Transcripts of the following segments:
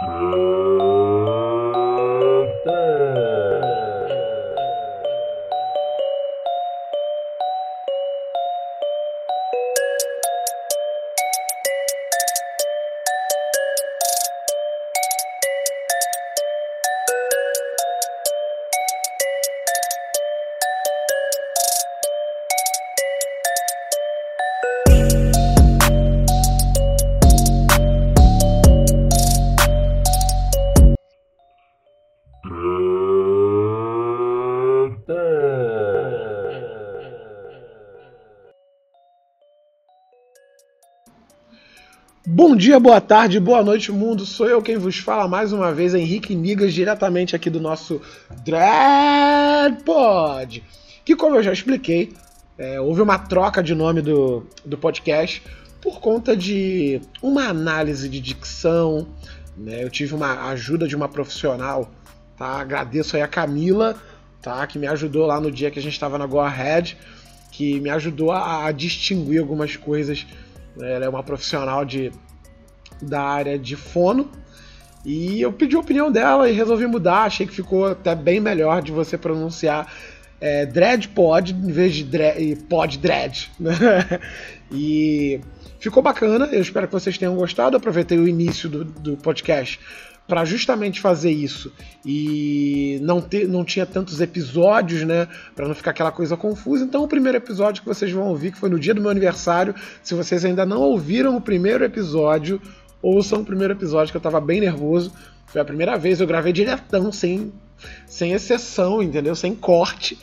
Música Bom dia, boa tarde, boa noite, mundo. Sou eu quem vos fala mais uma vez, Henrique Nigas, diretamente aqui do nosso Dreadpod. Que, como eu já expliquei, é, houve uma troca de nome do, do podcast por conta de uma análise de dicção. Né? Eu tive uma ajuda de uma profissional, tá? Agradeço aí a Camila, tá? Que me ajudou lá no dia que a gente estava na Go Ahead, que me ajudou a, a distinguir algumas coisas ela é uma profissional de, da área de fono. E eu pedi a opinião dela e resolvi mudar. Achei que ficou até bem melhor de você pronunciar é, dread pod em vez de pod dread. Né? e ficou bacana. Eu espero que vocês tenham gostado. Aproveitei o início do, do podcast para justamente fazer isso e não ter, não tinha tantos episódios, né, para não ficar aquela coisa confusa. Então o primeiro episódio que vocês vão ouvir, que foi no dia do meu aniversário, se vocês ainda não ouviram o primeiro episódio, ouçam o primeiro episódio que eu tava bem nervoso. Foi a primeira vez eu gravei diretão, sem sem exceção, entendeu? Sem corte.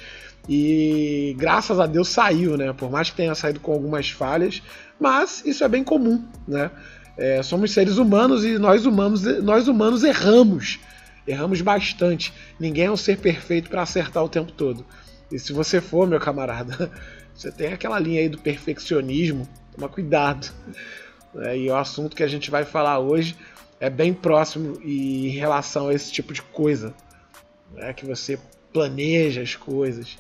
E graças a Deus saiu, né? Por mais que tenha saído com algumas falhas, mas isso é bem comum, né? É, somos seres humanos e nós humanos, nós humanos erramos. Erramos bastante. Ninguém é um ser perfeito para acertar o tempo todo. E se você for, meu camarada, você tem aquela linha aí do perfeccionismo, toma cuidado. É, e o assunto que a gente vai falar hoje é bem próximo em relação a esse tipo de coisa. Né? Que você planeja as coisas.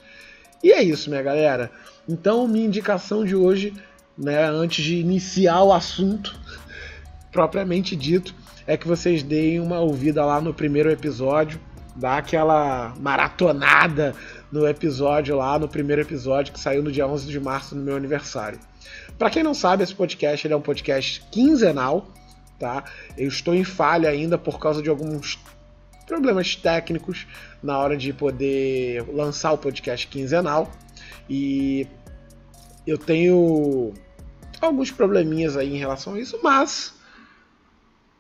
E é isso, minha galera. Então, minha indicação de hoje, né, antes de iniciar o assunto, propriamente dito, é que vocês deem uma ouvida lá no primeiro episódio, dá aquela maratonada no episódio lá, no primeiro episódio que saiu no dia 11 de março, no meu aniversário. Para quem não sabe, esse podcast é um podcast quinzenal, tá? Eu estou em falha ainda por causa de alguns problemas técnicos na hora de poder lançar o podcast quinzenal e eu tenho alguns probleminhas aí em relação a isso, mas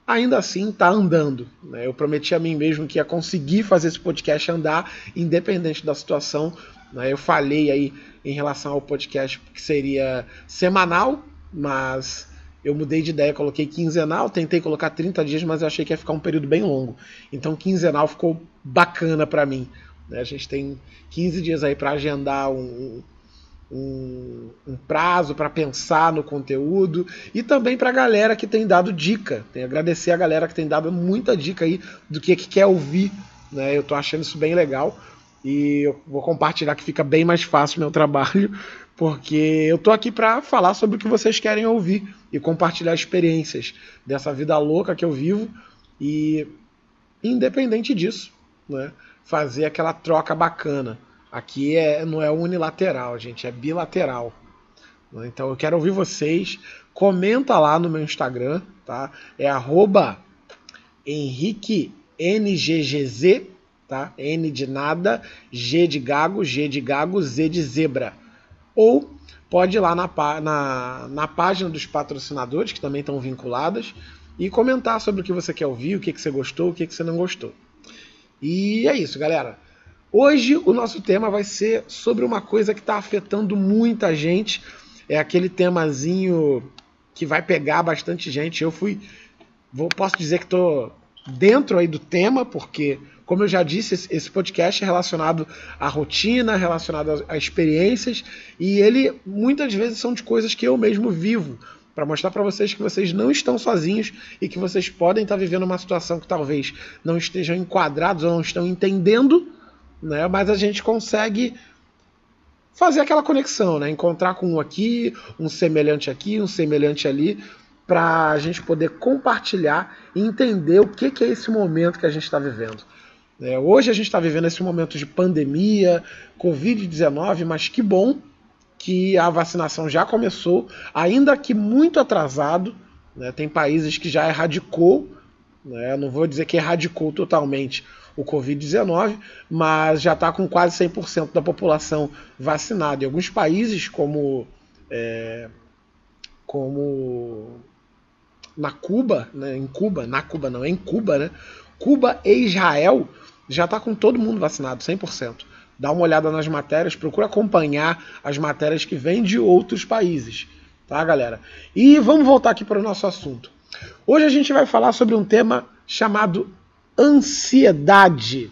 ainda assim está andando. Né? Eu prometi a mim mesmo que ia conseguir fazer esse podcast andar, independente da situação. Né? Eu falei aí em relação ao podcast que seria semanal, mas eu mudei de ideia, coloquei quinzenal, tentei colocar 30 dias, mas eu achei que ia ficar um período bem longo. Então quinzenal ficou bacana para mim. Né? A gente tem 15 dias aí para agendar um, um, um prazo para pensar no conteúdo e também para a galera que tem dado dica. Tem agradecer a galera que tem dado muita dica aí do que, que quer ouvir. Né? Eu estou achando isso bem legal e eu vou compartilhar que fica bem mais fácil o meu trabalho, porque eu estou aqui para falar sobre o que vocês querem ouvir e compartilhar experiências dessa vida louca que eu vivo e independente disso, né, fazer aquela troca bacana. Aqui é, não é unilateral, gente, é bilateral. Então eu quero ouvir vocês. Comenta lá no meu Instagram, tá? É arroba HenriqueNGGZ, tá? N de nada, G de gago, G de gago, Z de zebra. Ou pode ir lá na, na, na página dos patrocinadores, que também estão vinculadas, e comentar sobre o que você quer ouvir, o que, que você gostou, o que, que você não gostou. E é isso, galera. Hoje o nosso tema vai ser sobre uma coisa que está afetando muita gente. É aquele temazinho que vai pegar bastante gente. Eu fui, vou, posso dizer que estou dentro aí do tema, porque, como eu já disse, esse podcast é relacionado à rotina, relacionado a, experiências, e ele muitas vezes são de coisas que eu mesmo vivo, para mostrar para vocês que vocês não estão sozinhos e que vocês podem estar tá vivendo uma situação que talvez não estejam enquadrados ou não estão entendendo, né? Mas a gente consegue fazer aquela conexão, né? Encontrar com um aqui, um semelhante aqui, um semelhante ali. para a gente poder compartilhar e entender o que, que é esse momento que a gente está vivendo. É, hoje a gente está vivendo esse momento de pandemia, Covid-19, mas que bom que a vacinação já começou, ainda que muito atrasado. Né, tem países que já erradicou, né, não vou dizer que erradicou totalmente o Covid-19, mas já está com quase 100% da população vacinada. Em alguns países, como, é, como na Cuba, né, em Cuba, na Cuba não, é em Cuba, né? Cuba e Israel já está com todo mundo vacinado, 100%. Dá uma olhada nas matérias, procura acompanhar as matérias que vêm de outros países, tá, galera? E vamos voltar aqui para o nosso assunto. Hoje a gente vai falar sobre um tema chamado ansiedade,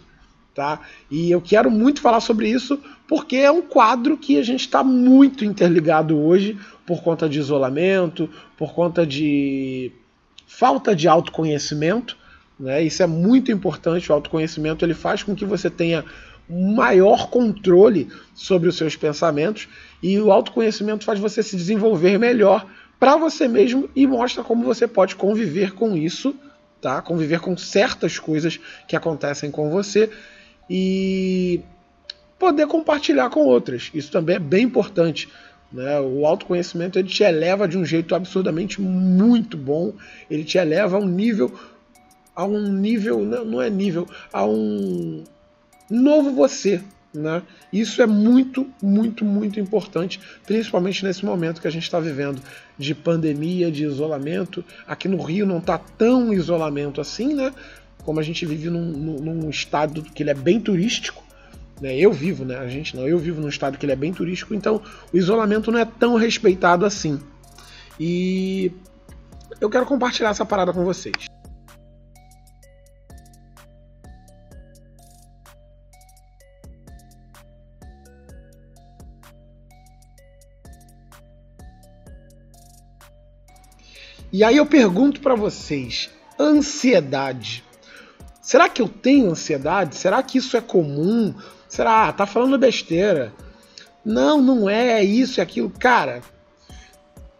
tá? E eu quero muito falar sobre isso porque é um quadro que a gente está muito interligado hoje por conta de isolamento, por conta de falta de autoconhecimento, né? Isso é muito importante. O autoconhecimento ele faz com que você tenha maior controle sobre os seus pensamentos e o autoconhecimento faz você se desenvolver melhor para você mesmo e mostra como você pode conviver com isso, tá? Conviver com certas coisas que acontecem com você e poder compartilhar com outras. Isso também é bem importante. Né? O autoconhecimento ele te eleva de um jeito absurdamente muito bom. Ele te eleva a um nível, a um nível, não é nível, a um novo você. Né? Isso é muito, muito, muito importante, principalmente nesse momento que a gente está vivendo de pandemia, de isolamento. Aqui no Rio não está tão isolamento assim, né? Como a gente vive num, num estado que ele é bem turístico. Né? Eu vivo, né? A gente não, eu vivo num estado que ele é bem turístico, então o isolamento não é tão respeitado assim. E eu quero compartilhar essa parada com vocês. E aí eu pergunto para vocês, ansiedade. Será que eu tenho ansiedade? Será que isso é comum? Será? Ah, tá falando besteira. Não, não é, é isso e aquilo. Cara,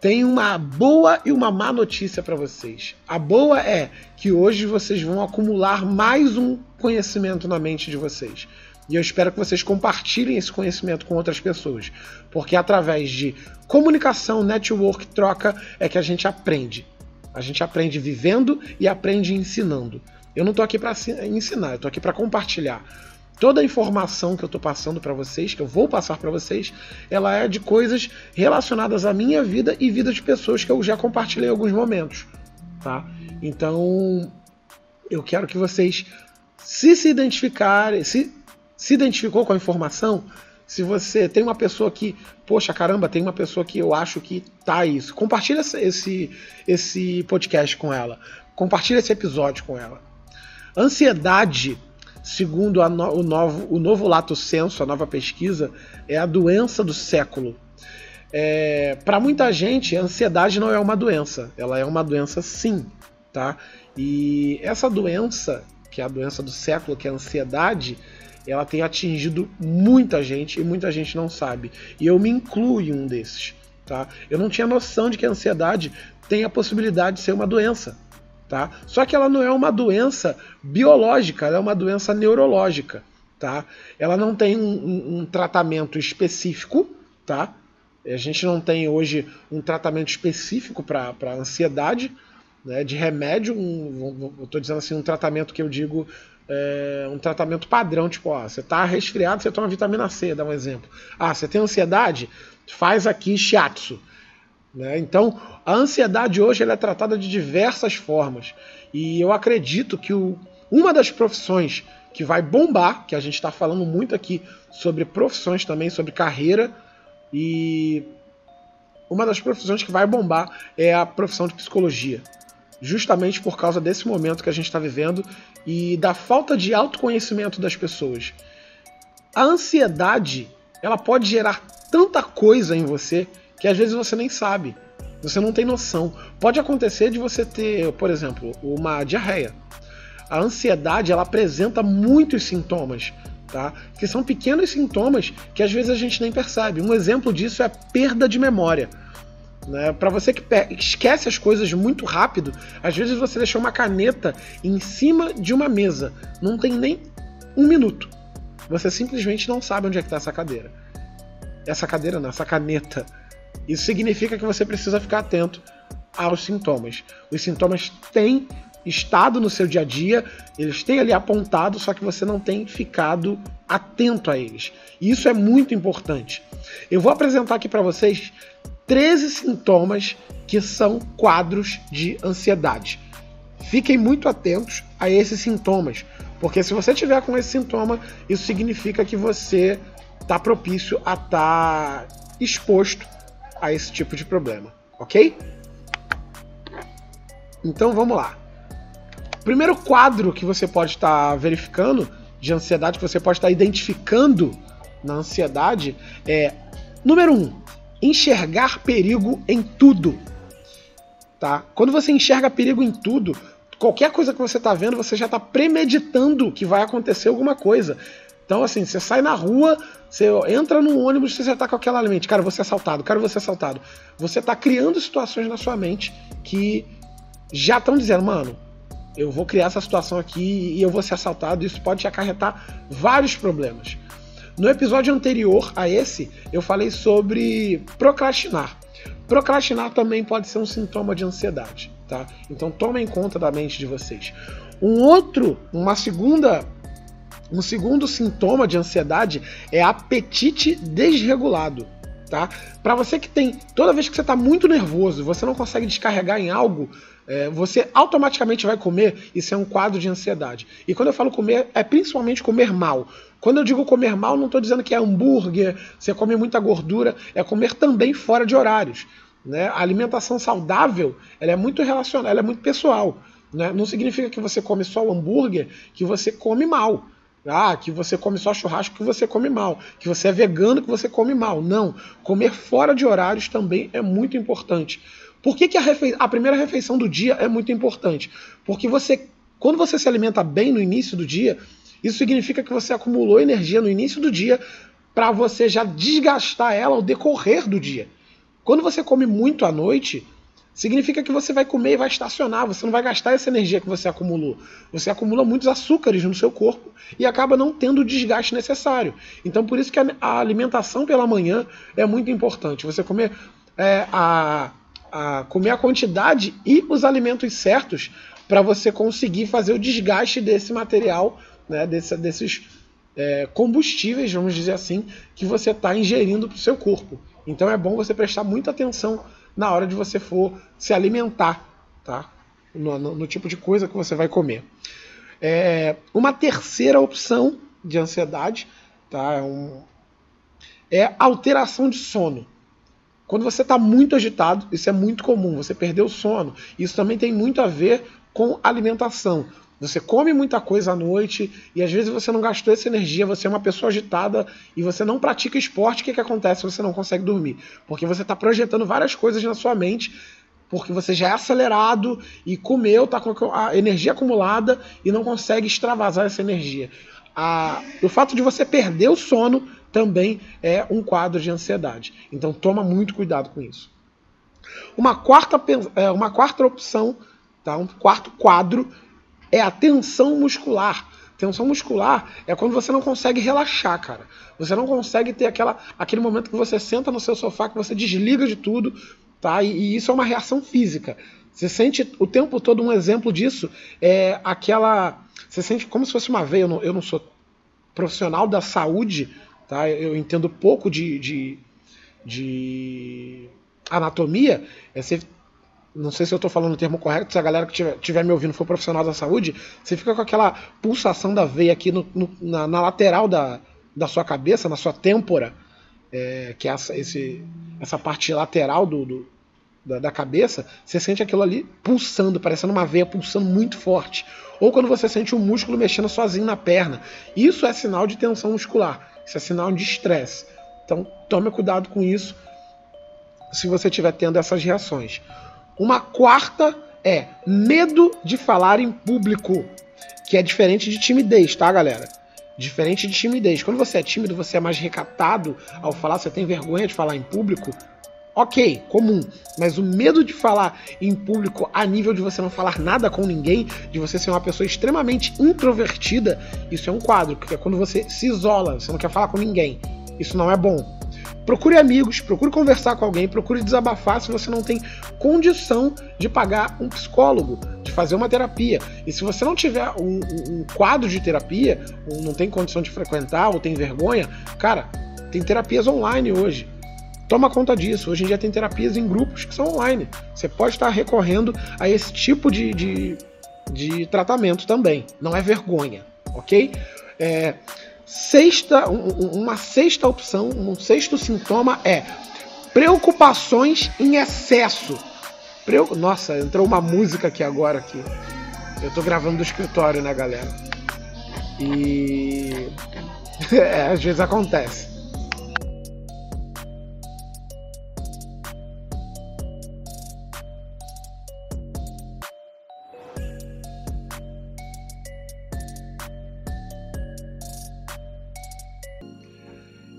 tem uma boa e uma má notícia para vocês. A boa é que hoje vocês vão acumular mais um conhecimento na mente de vocês. E eu espero que vocês compartilhem esse conhecimento com outras pessoas, porque através de comunicação, network, troca é que a gente aprende. A gente aprende vivendo e aprende ensinando. Eu não estou aqui para ensinar, eu estou aqui para compartilhar. Toda a informação que eu estou passando para vocês, que eu vou passar para vocês, ela é de coisas relacionadas à minha vida e vida de pessoas que eu já compartilhei em alguns momentos, tá? Então, eu quero que vocês se se identificarem, se se identificou com a informação, se você tem uma pessoa que, poxa, caramba, tem uma pessoa que eu acho que tá isso, compartilha esse, esse podcast com ela. Compartilha esse episódio com ela. Ansiedade, segundo no, o, novo, o novo Lato Senso, a nova pesquisa, é a doença do século. É, Para muita gente, a ansiedade não é uma doença, ela é uma doença sim, tá? E essa doença, que é a doença do século, que é a ansiedade, ela tem atingido muita gente e muita gente não sabe. E eu me incluo em um desses. Tá? Eu não tinha noção de que a ansiedade tem a possibilidade de ser uma doença. Tá? Só que ela não é uma doença biológica, ela é uma doença neurológica. Tá? Ela não tem um, um, um tratamento específico, tá? A gente não tem hoje um tratamento específico para ansiedade, né, de remédio, um, estou dizendo assim, um tratamento que eu digo é, um tratamento padrão, tipo, ó, você está resfriado, você toma vitamina C, dá um exemplo. Ah, você tem ansiedade? Faz aqui shiatsu. Né? Então, a ansiedade hoje ela é tratada de diversas formas. E eu acredito que o, uma das profissões que vai bombar, que a gente está falando muito aqui sobre profissões também, sobre carreira, e uma das profissões que vai bombar é a profissão de psicologia justamente por causa desse momento que a gente está vivendo e da falta de autoconhecimento das pessoas. A ansiedade, ela pode gerar tanta coisa em você que às vezes você nem sabe. Você não tem noção. Pode acontecer de você ter, por exemplo, uma diarreia. A ansiedade, ela apresenta muitos sintomas, tá? Que são pequenos sintomas que às vezes a gente nem percebe. Um exemplo disso é a perda de memória. Né? Para você que esquece as coisas muito rápido, às vezes você deixou uma caneta em cima de uma mesa, não tem nem um minuto. Você simplesmente não sabe onde é que está essa cadeira. Essa cadeira não, essa caneta. Isso significa que você precisa ficar atento aos sintomas. Os sintomas têm estado no seu dia a dia, eles têm ali apontado, só que você não tem ficado atento a eles. Isso é muito importante. Eu vou apresentar aqui para vocês 13 sintomas que são quadros de ansiedade. Fiquem muito atentos a esses sintomas, porque se você tiver com esse sintoma, isso significa que você está propício a estar tá exposto a esse tipo de problema, ok? Então vamos lá. Primeiro quadro que você pode estar tá verificando de ansiedade, que você pode estar tá identificando na ansiedade, é número um, enxergar perigo em tudo. Tá? Quando você enxerga perigo em tudo, qualquer coisa que você está vendo, você já está premeditando que vai acontecer alguma coisa. Então, assim, você sai na rua, você entra num ônibus, você já tá com aquela mente, cara, você assaltado, cara, você assaltado. Você tá criando situações na sua mente que já estão dizendo, mano, eu vou criar essa situação aqui e eu vou ser assaltado, isso pode te acarretar vários problemas. No episódio anterior a esse, eu falei sobre procrastinar. Procrastinar também pode ser um sintoma de ansiedade, tá? Então tomem conta da mente de vocês. Um outro, uma segunda um segundo sintoma de ansiedade é apetite desregulado, tá? Para você que tem, toda vez que você está muito nervoso, você não consegue descarregar em algo, é, você automaticamente vai comer. Isso é um quadro de ansiedade. E quando eu falo comer, é principalmente comer mal. Quando eu digo comer mal, não estou dizendo que é hambúrguer, você come muita gordura, é comer também fora de horários. Né? A alimentação saudável ela é muito relacionada, ela é muito pessoal. Né? Não significa que você come só o hambúrguer, que você come mal. Ah, que você come só churrasco, que você come mal. Que você é vegano, que você come mal. Não. Comer fora de horários também é muito importante. Por que, que a, refe... a primeira refeição do dia é muito importante? Porque você, quando você se alimenta bem no início do dia, isso significa que você acumulou energia no início do dia para você já desgastar ela ao decorrer do dia. Quando você come muito à noite, significa que você vai comer e vai estacionar, você não vai gastar essa energia que você acumulou. Você acumula muitos açúcares no seu corpo e acaba não tendo o desgaste necessário. Então, por isso que a alimentação pela manhã é muito importante. Você comer é, a, a, comer a quantidade e os alimentos certos para você conseguir fazer o desgaste desse material, né, desse, desses é, combustíveis, vamos dizer assim, que você está ingerindo para o seu corpo. Então é bom você prestar muita atenção na hora de você for se alimentar, tá? No, no, no tipo de coisa que você vai comer. É, uma terceira opção de ansiedade tá? é, um, é alteração de sono. Quando você está muito agitado, isso é muito comum, você perdeu o sono. Isso também tem muito a ver com alimentação. Você come muita coisa à noite e às vezes você não gastou essa energia, você é uma pessoa agitada e você não pratica esporte, o que, que acontece? Você não consegue dormir. Porque você está projetando várias coisas na sua mente, porque você já é acelerado e comeu, está com a energia acumulada e não consegue extravasar essa energia. A, o fato de você perder o sono também é um quadro de ansiedade. Então toma muito cuidado com isso. Uma quarta, é, uma quarta opção, tá? um quarto quadro é a tensão muscular. Tensão muscular é quando você não consegue relaxar, cara. Você não consegue ter aquela, aquele momento que você senta no seu sofá, que você desliga de tudo, tá? E, e isso é uma reação física. Você sente o tempo todo um exemplo disso é aquela. Você sente como se fosse uma veia. Eu não, eu não sou profissional da saúde, tá? Eu entendo pouco de, de, de anatomia. É, você não sei se eu estou falando o termo correto, se a galera que estiver me ouvindo for profissional da saúde, você fica com aquela pulsação da veia aqui no, no, na, na, lateral da, da sua cabeça, na sua têmpora, é, que é essa, esse, essa parte lateral do, do da, da, cabeça, você sente aquilo ali pulsando, parecendo uma veia pulsando muito forte. Ou quando você sente um músculo mexendo sozinho na perna. Isso é sinal de tensão muscular. Isso é sinal de estresse. Então tome cuidado com isso se você estiver tendo essas reações. Uma quarta é medo de falar em público, que é diferente de timidez, tá, galera? Diferente de timidez. Quando você é tímido, você é mais recatado ao falar, você tem vergonha de falar em público. Ok, comum. Mas o medo de falar em público a nível de você não falar nada com ninguém, de você ser uma pessoa extremamente introvertida, isso é um quadro, porque é quando você se isola, você não quer falar com ninguém. Isso não é bom. Procure amigos, procure conversar com alguém, procure desabafar se você não tem condição de pagar um psicólogo, de fazer uma terapia. E se você não tiver um, um quadro de terapia, ou não tem condição de frequentar, ou tem vergonha, cara, tem terapias online hoje. Toma conta disso. Hoje em dia tem terapias em grupos que são online. Você pode estar recorrendo a esse tipo de, de, de tratamento também. Não é vergonha, ok? É, Sexta, uma sexta opção, um sexto sintoma é preocupações em excesso. Preo... Nossa, entrou uma música aqui agora aqui. Eu tô gravando do escritório, né, galera? E é, às vezes acontece.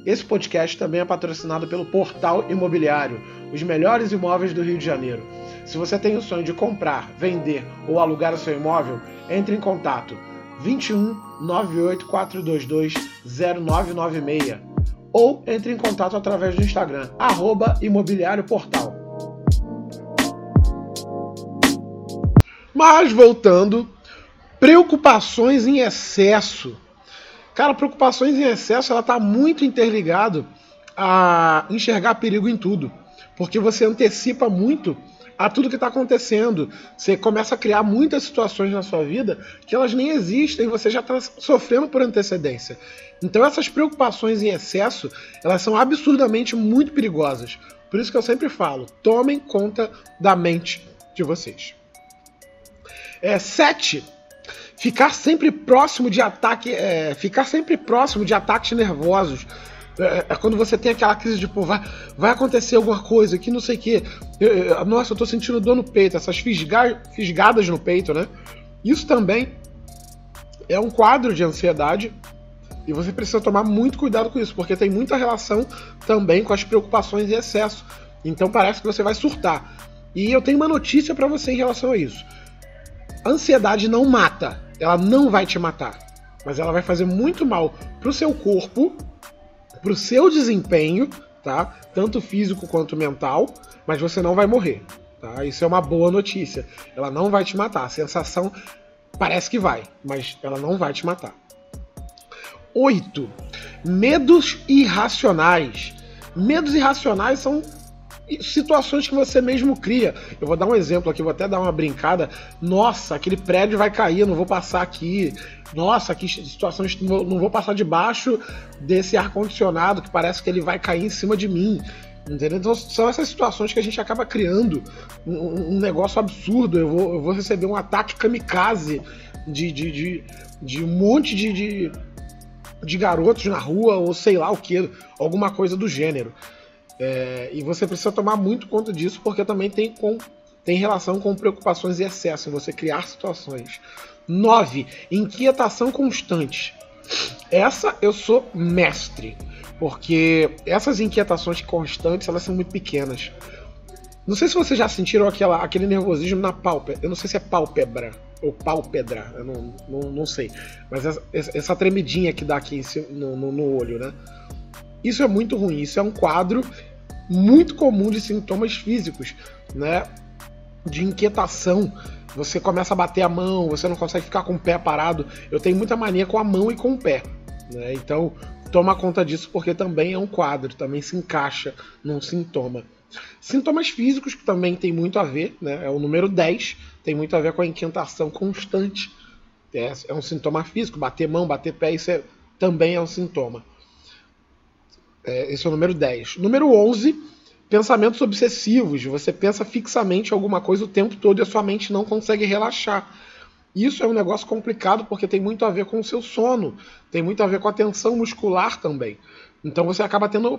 Esse podcast também é patrocinado pelo Portal Imobiliário, os melhores imóveis do Rio de Janeiro. Se você tem o sonho de comprar, vender ou alugar o seu imóvel, entre em contato 21 98422 0996 ou entre em contato através do Instagram, arroba Imobiliário Portal. Mas voltando, preocupações em excesso Cara, preocupações em excesso, ela tá muito interligado a enxergar perigo em tudo. Porque você antecipa muito a tudo que está acontecendo. Você começa a criar muitas situações na sua vida que elas nem existem você já está sofrendo por antecedência. Então essas preocupações em excesso, elas são absurdamente muito perigosas. Por isso que eu sempre falo, tomem conta da mente de vocês. É, sete, ficar sempre próximo de ataque, é, ficar sempre próximo de ataques nervosos. É, é, quando você tem aquela crise de, pô, vai, vai acontecer alguma coisa que não sei o que. nossa, eu tô sentindo dor no peito, essas fisga, fisgadas no peito, né? Isso também é um quadro de ansiedade e você precisa tomar muito cuidado com isso, porque tem muita relação também com as preocupações e excesso. Então parece que você vai surtar. E eu tenho uma notícia para você em relação a isso. Ansiedade não mata, ela não vai te matar, mas ela vai fazer muito mal pro seu corpo, pro seu desempenho, tá? Tanto físico quanto mental, mas você não vai morrer, tá? Isso é uma boa notícia. Ela não vai te matar. A sensação parece que vai, mas ela não vai te matar. 8. Medos irracionais. Medos irracionais são situações que você mesmo cria. Eu vou dar um exemplo aqui, vou até dar uma brincada. Nossa, aquele prédio vai cair, não vou passar aqui. Nossa, que situações, não vou passar debaixo desse ar-condicionado que parece que ele vai cair em cima de mim. Entendeu? Então são essas situações que a gente acaba criando um, um negócio absurdo. Eu vou, eu vou, receber um ataque kamikaze de, de, de, de um monte de, de, de garotos na rua, ou sei lá o que, alguma coisa do gênero. É, e você precisa tomar muito conta disso, porque também tem, com, tem relação com preocupações e excesso, em você criar situações. 9. Inquietação constante. Essa eu sou mestre, porque essas inquietações constantes elas são muito pequenas. Não sei se vocês já sentiram aquela, aquele nervosismo na pálpebra. Eu não sei se é pálpebra ou pálpebra, eu não, não, não sei. Mas essa, essa tremidinha que dá aqui no, no, no olho, né? Isso é muito ruim. Isso é um quadro muito comum de sintomas físicos, né? De inquietação. Você começa a bater a mão, você não consegue ficar com o pé parado. Eu tenho muita mania com a mão e com o pé. Né? Então, toma conta disso porque também é um quadro, também se encaixa num sintoma. Sintomas físicos que também tem muito a ver, né? É o número 10, tem muito a ver com a inquietação constante. É, é um sintoma físico, bater mão, bater pé, isso é, também é um sintoma. É, esse é o número 10. Número 11, pensamentos obsessivos. Você pensa fixamente alguma coisa o tempo todo e a sua mente não consegue relaxar. Isso é um negócio complicado porque tem muito a ver com o seu sono, tem muito a ver com a tensão muscular também. Então você acaba tendo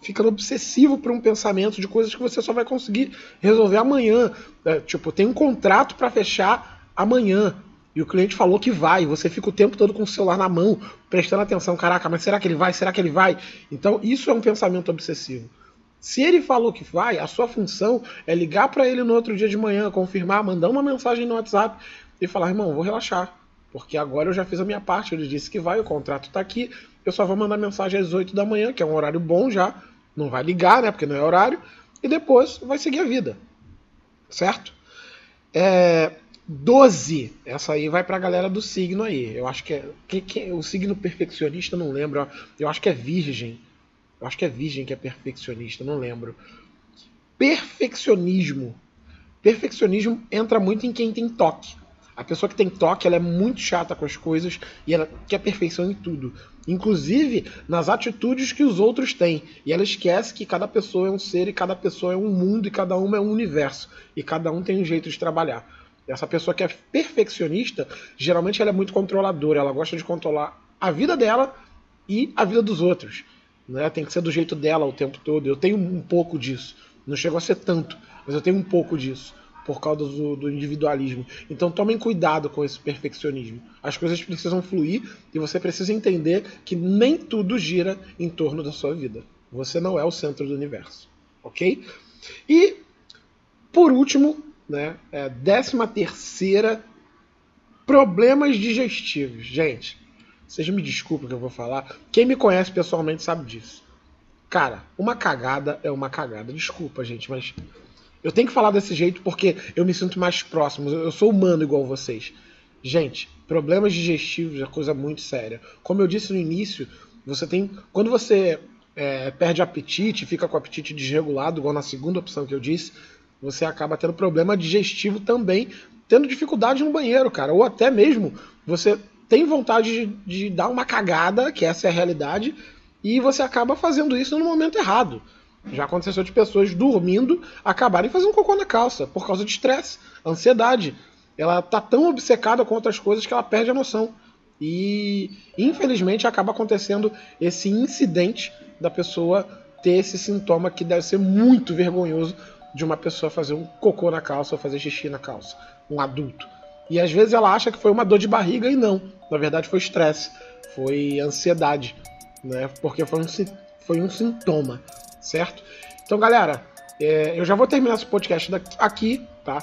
ficando obsessivo por um pensamento de coisas que você só vai conseguir resolver amanhã. É, tipo, tem um contrato para fechar amanhã e o cliente falou que vai, você fica o tempo todo com o celular na mão, prestando atenção, caraca, mas será que ele vai? Será que ele vai? Então, isso é um pensamento obsessivo. Se ele falou que vai, a sua função é ligar para ele no outro dia de manhã, confirmar, mandar uma mensagem no WhatsApp e falar: irmão, vou relaxar, porque agora eu já fiz a minha parte. Ele disse que vai, o contrato está aqui, eu só vou mandar mensagem às 8 da manhã, que é um horário bom já, não vai ligar, né, porque não é horário, e depois vai seguir a vida, certo? É, 12, essa aí vai pra galera do signo aí. Eu acho que é. Que, que, o signo perfeccionista, não lembro. Eu acho que é virgem. Eu acho que é virgem que é perfeccionista, não lembro. Perfeccionismo. Perfeccionismo entra muito em quem tem toque. A pessoa que tem toque, ela é muito chata com as coisas e ela quer perfeição em tudo. Inclusive nas atitudes que os outros têm. E ela esquece que cada pessoa é um ser e cada pessoa é um mundo e cada uma é um universo. E cada um tem um jeito de trabalhar. Essa pessoa que é perfeccionista, geralmente ela é muito controladora. Ela gosta de controlar a vida dela e a vida dos outros. Né? Tem que ser do jeito dela o tempo todo. Eu tenho um pouco disso. Não chego a ser tanto, mas eu tenho um pouco disso por causa do, do, individualismo. Então tomem cuidado com esse perfeccionismo. As coisas precisam fluir e você precisa entender que nem tudo gira em torno da sua vida. Você não é o centro do universo, ok? E por último, né, é, décima terceira, problemas digestivos. Gente, vocês me desculpem que eu vou falar. Quem me conhece pessoalmente sabe disso. Cara, uma cagada é uma cagada. Desculpa, gente, mas eu tenho que falar desse jeito porque eu me sinto mais próximo. Eu sou humano igual vocês. Gente, problemas digestivos é coisa muito séria. Como eu disse no início, você tem. Quando você é, perde apetite, fica com apetite desregulado, igual na segunda opção que eu disse, você acaba tendo problema digestivo também, tendo dificuldade no banheiro, cara. Ou até mesmo você tem vontade de, de dar uma cagada, que essa é a realidade, e você acaba fazendo isso no momento errado. Já aconteceu de pessoas dormindo acabarem fazendo cocô na calça por causa de estresse, ansiedade. Ela tá tão obcecada com outras coisas que ela perde a noção. E infelizmente acaba acontecendo esse incidente da pessoa ter esse sintoma que deve ser muito vergonhoso de uma pessoa fazer um cocô na calça ou fazer xixi na calça, um adulto. E às vezes ela acha que foi uma dor de barriga e não. Na verdade foi estresse, foi ansiedade, né? Porque foi um, foi um sintoma, certo? Então, galera, é, eu já vou terminar esse podcast aqui, tá?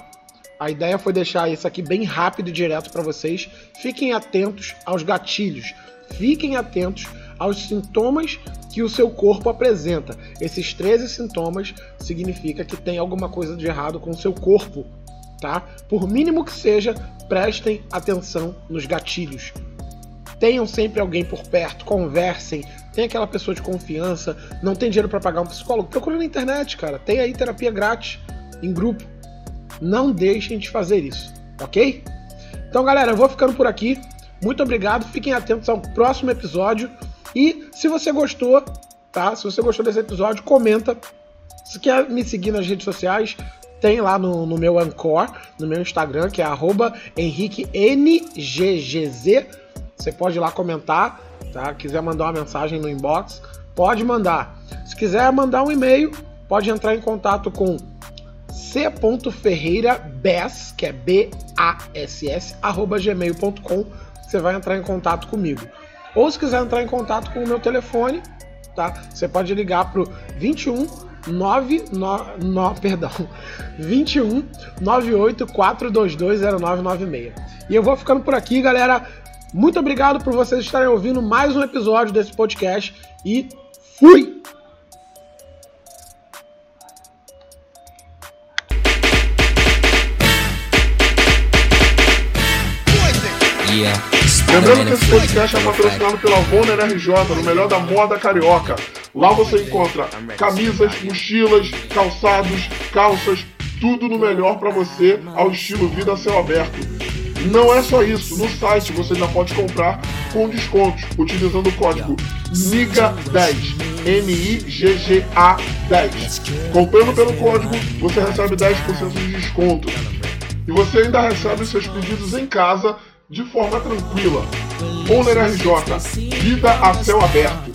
A ideia foi deixar isso aqui bem rápido e direto para vocês. Fiquem atentos aos gatilhos. Fiquem atentos aos sintomas que o seu corpo apresenta. Esses 13 sintomas significa que tem alguma coisa de errado com o seu corpo, tá? Por mínimo que seja, prestem atenção nos gatilhos. Tenham sempre alguém por perto, conversem, tem aquela pessoa de confiança, não tem dinheiro para pagar um psicólogo, procura na internet, cara. Tem aí terapia grátis em grupo. Não deixem de fazer isso, ok? Então, galera, eu vou ficando por aqui. Muito obrigado, fiquem atentos ao próximo episódio. E se você gostou, tá? Se você gostou desse episódio, comenta. Se quer me seguir nas redes sociais, tem lá no, no meu Ancor, no meu Instagram, que é HenriqueNGGZ. Você pode ir lá comentar, tá? Quiser mandar uma mensagem no inbox, pode mandar. Se quiser mandar um e-mail, pode entrar em contato com c.ferreirabs, que é B-A-S-S, arroba gmail.com. Você vai entrar em contato comigo. Ou se quiser entrar em contato com o meu telefone, tá? Você pode ligar pro 21 9, 9, 9 perdão, 21 98 422 0996. E eu vou ficando por aqui, galera. Muito obrigado por vocês estarem ouvindo mais um episódio desse podcast e fui! Yeah. Lembrando que esse podcast é patrocinado pela Vonner RJ, no melhor da moda carioca. Lá você encontra camisas, mochilas, calçados, calças, tudo no melhor para você ao estilo vida a céu aberto. Não é só isso, no site você ainda pode comprar com descontos, utilizando o código NIGA10, N-I-G-G-A 10. Comprando pelo código, você recebe 10% de desconto. E você ainda recebe seus pedidos em casa de forma tranquila. Owner RJ, vida a céu aberto.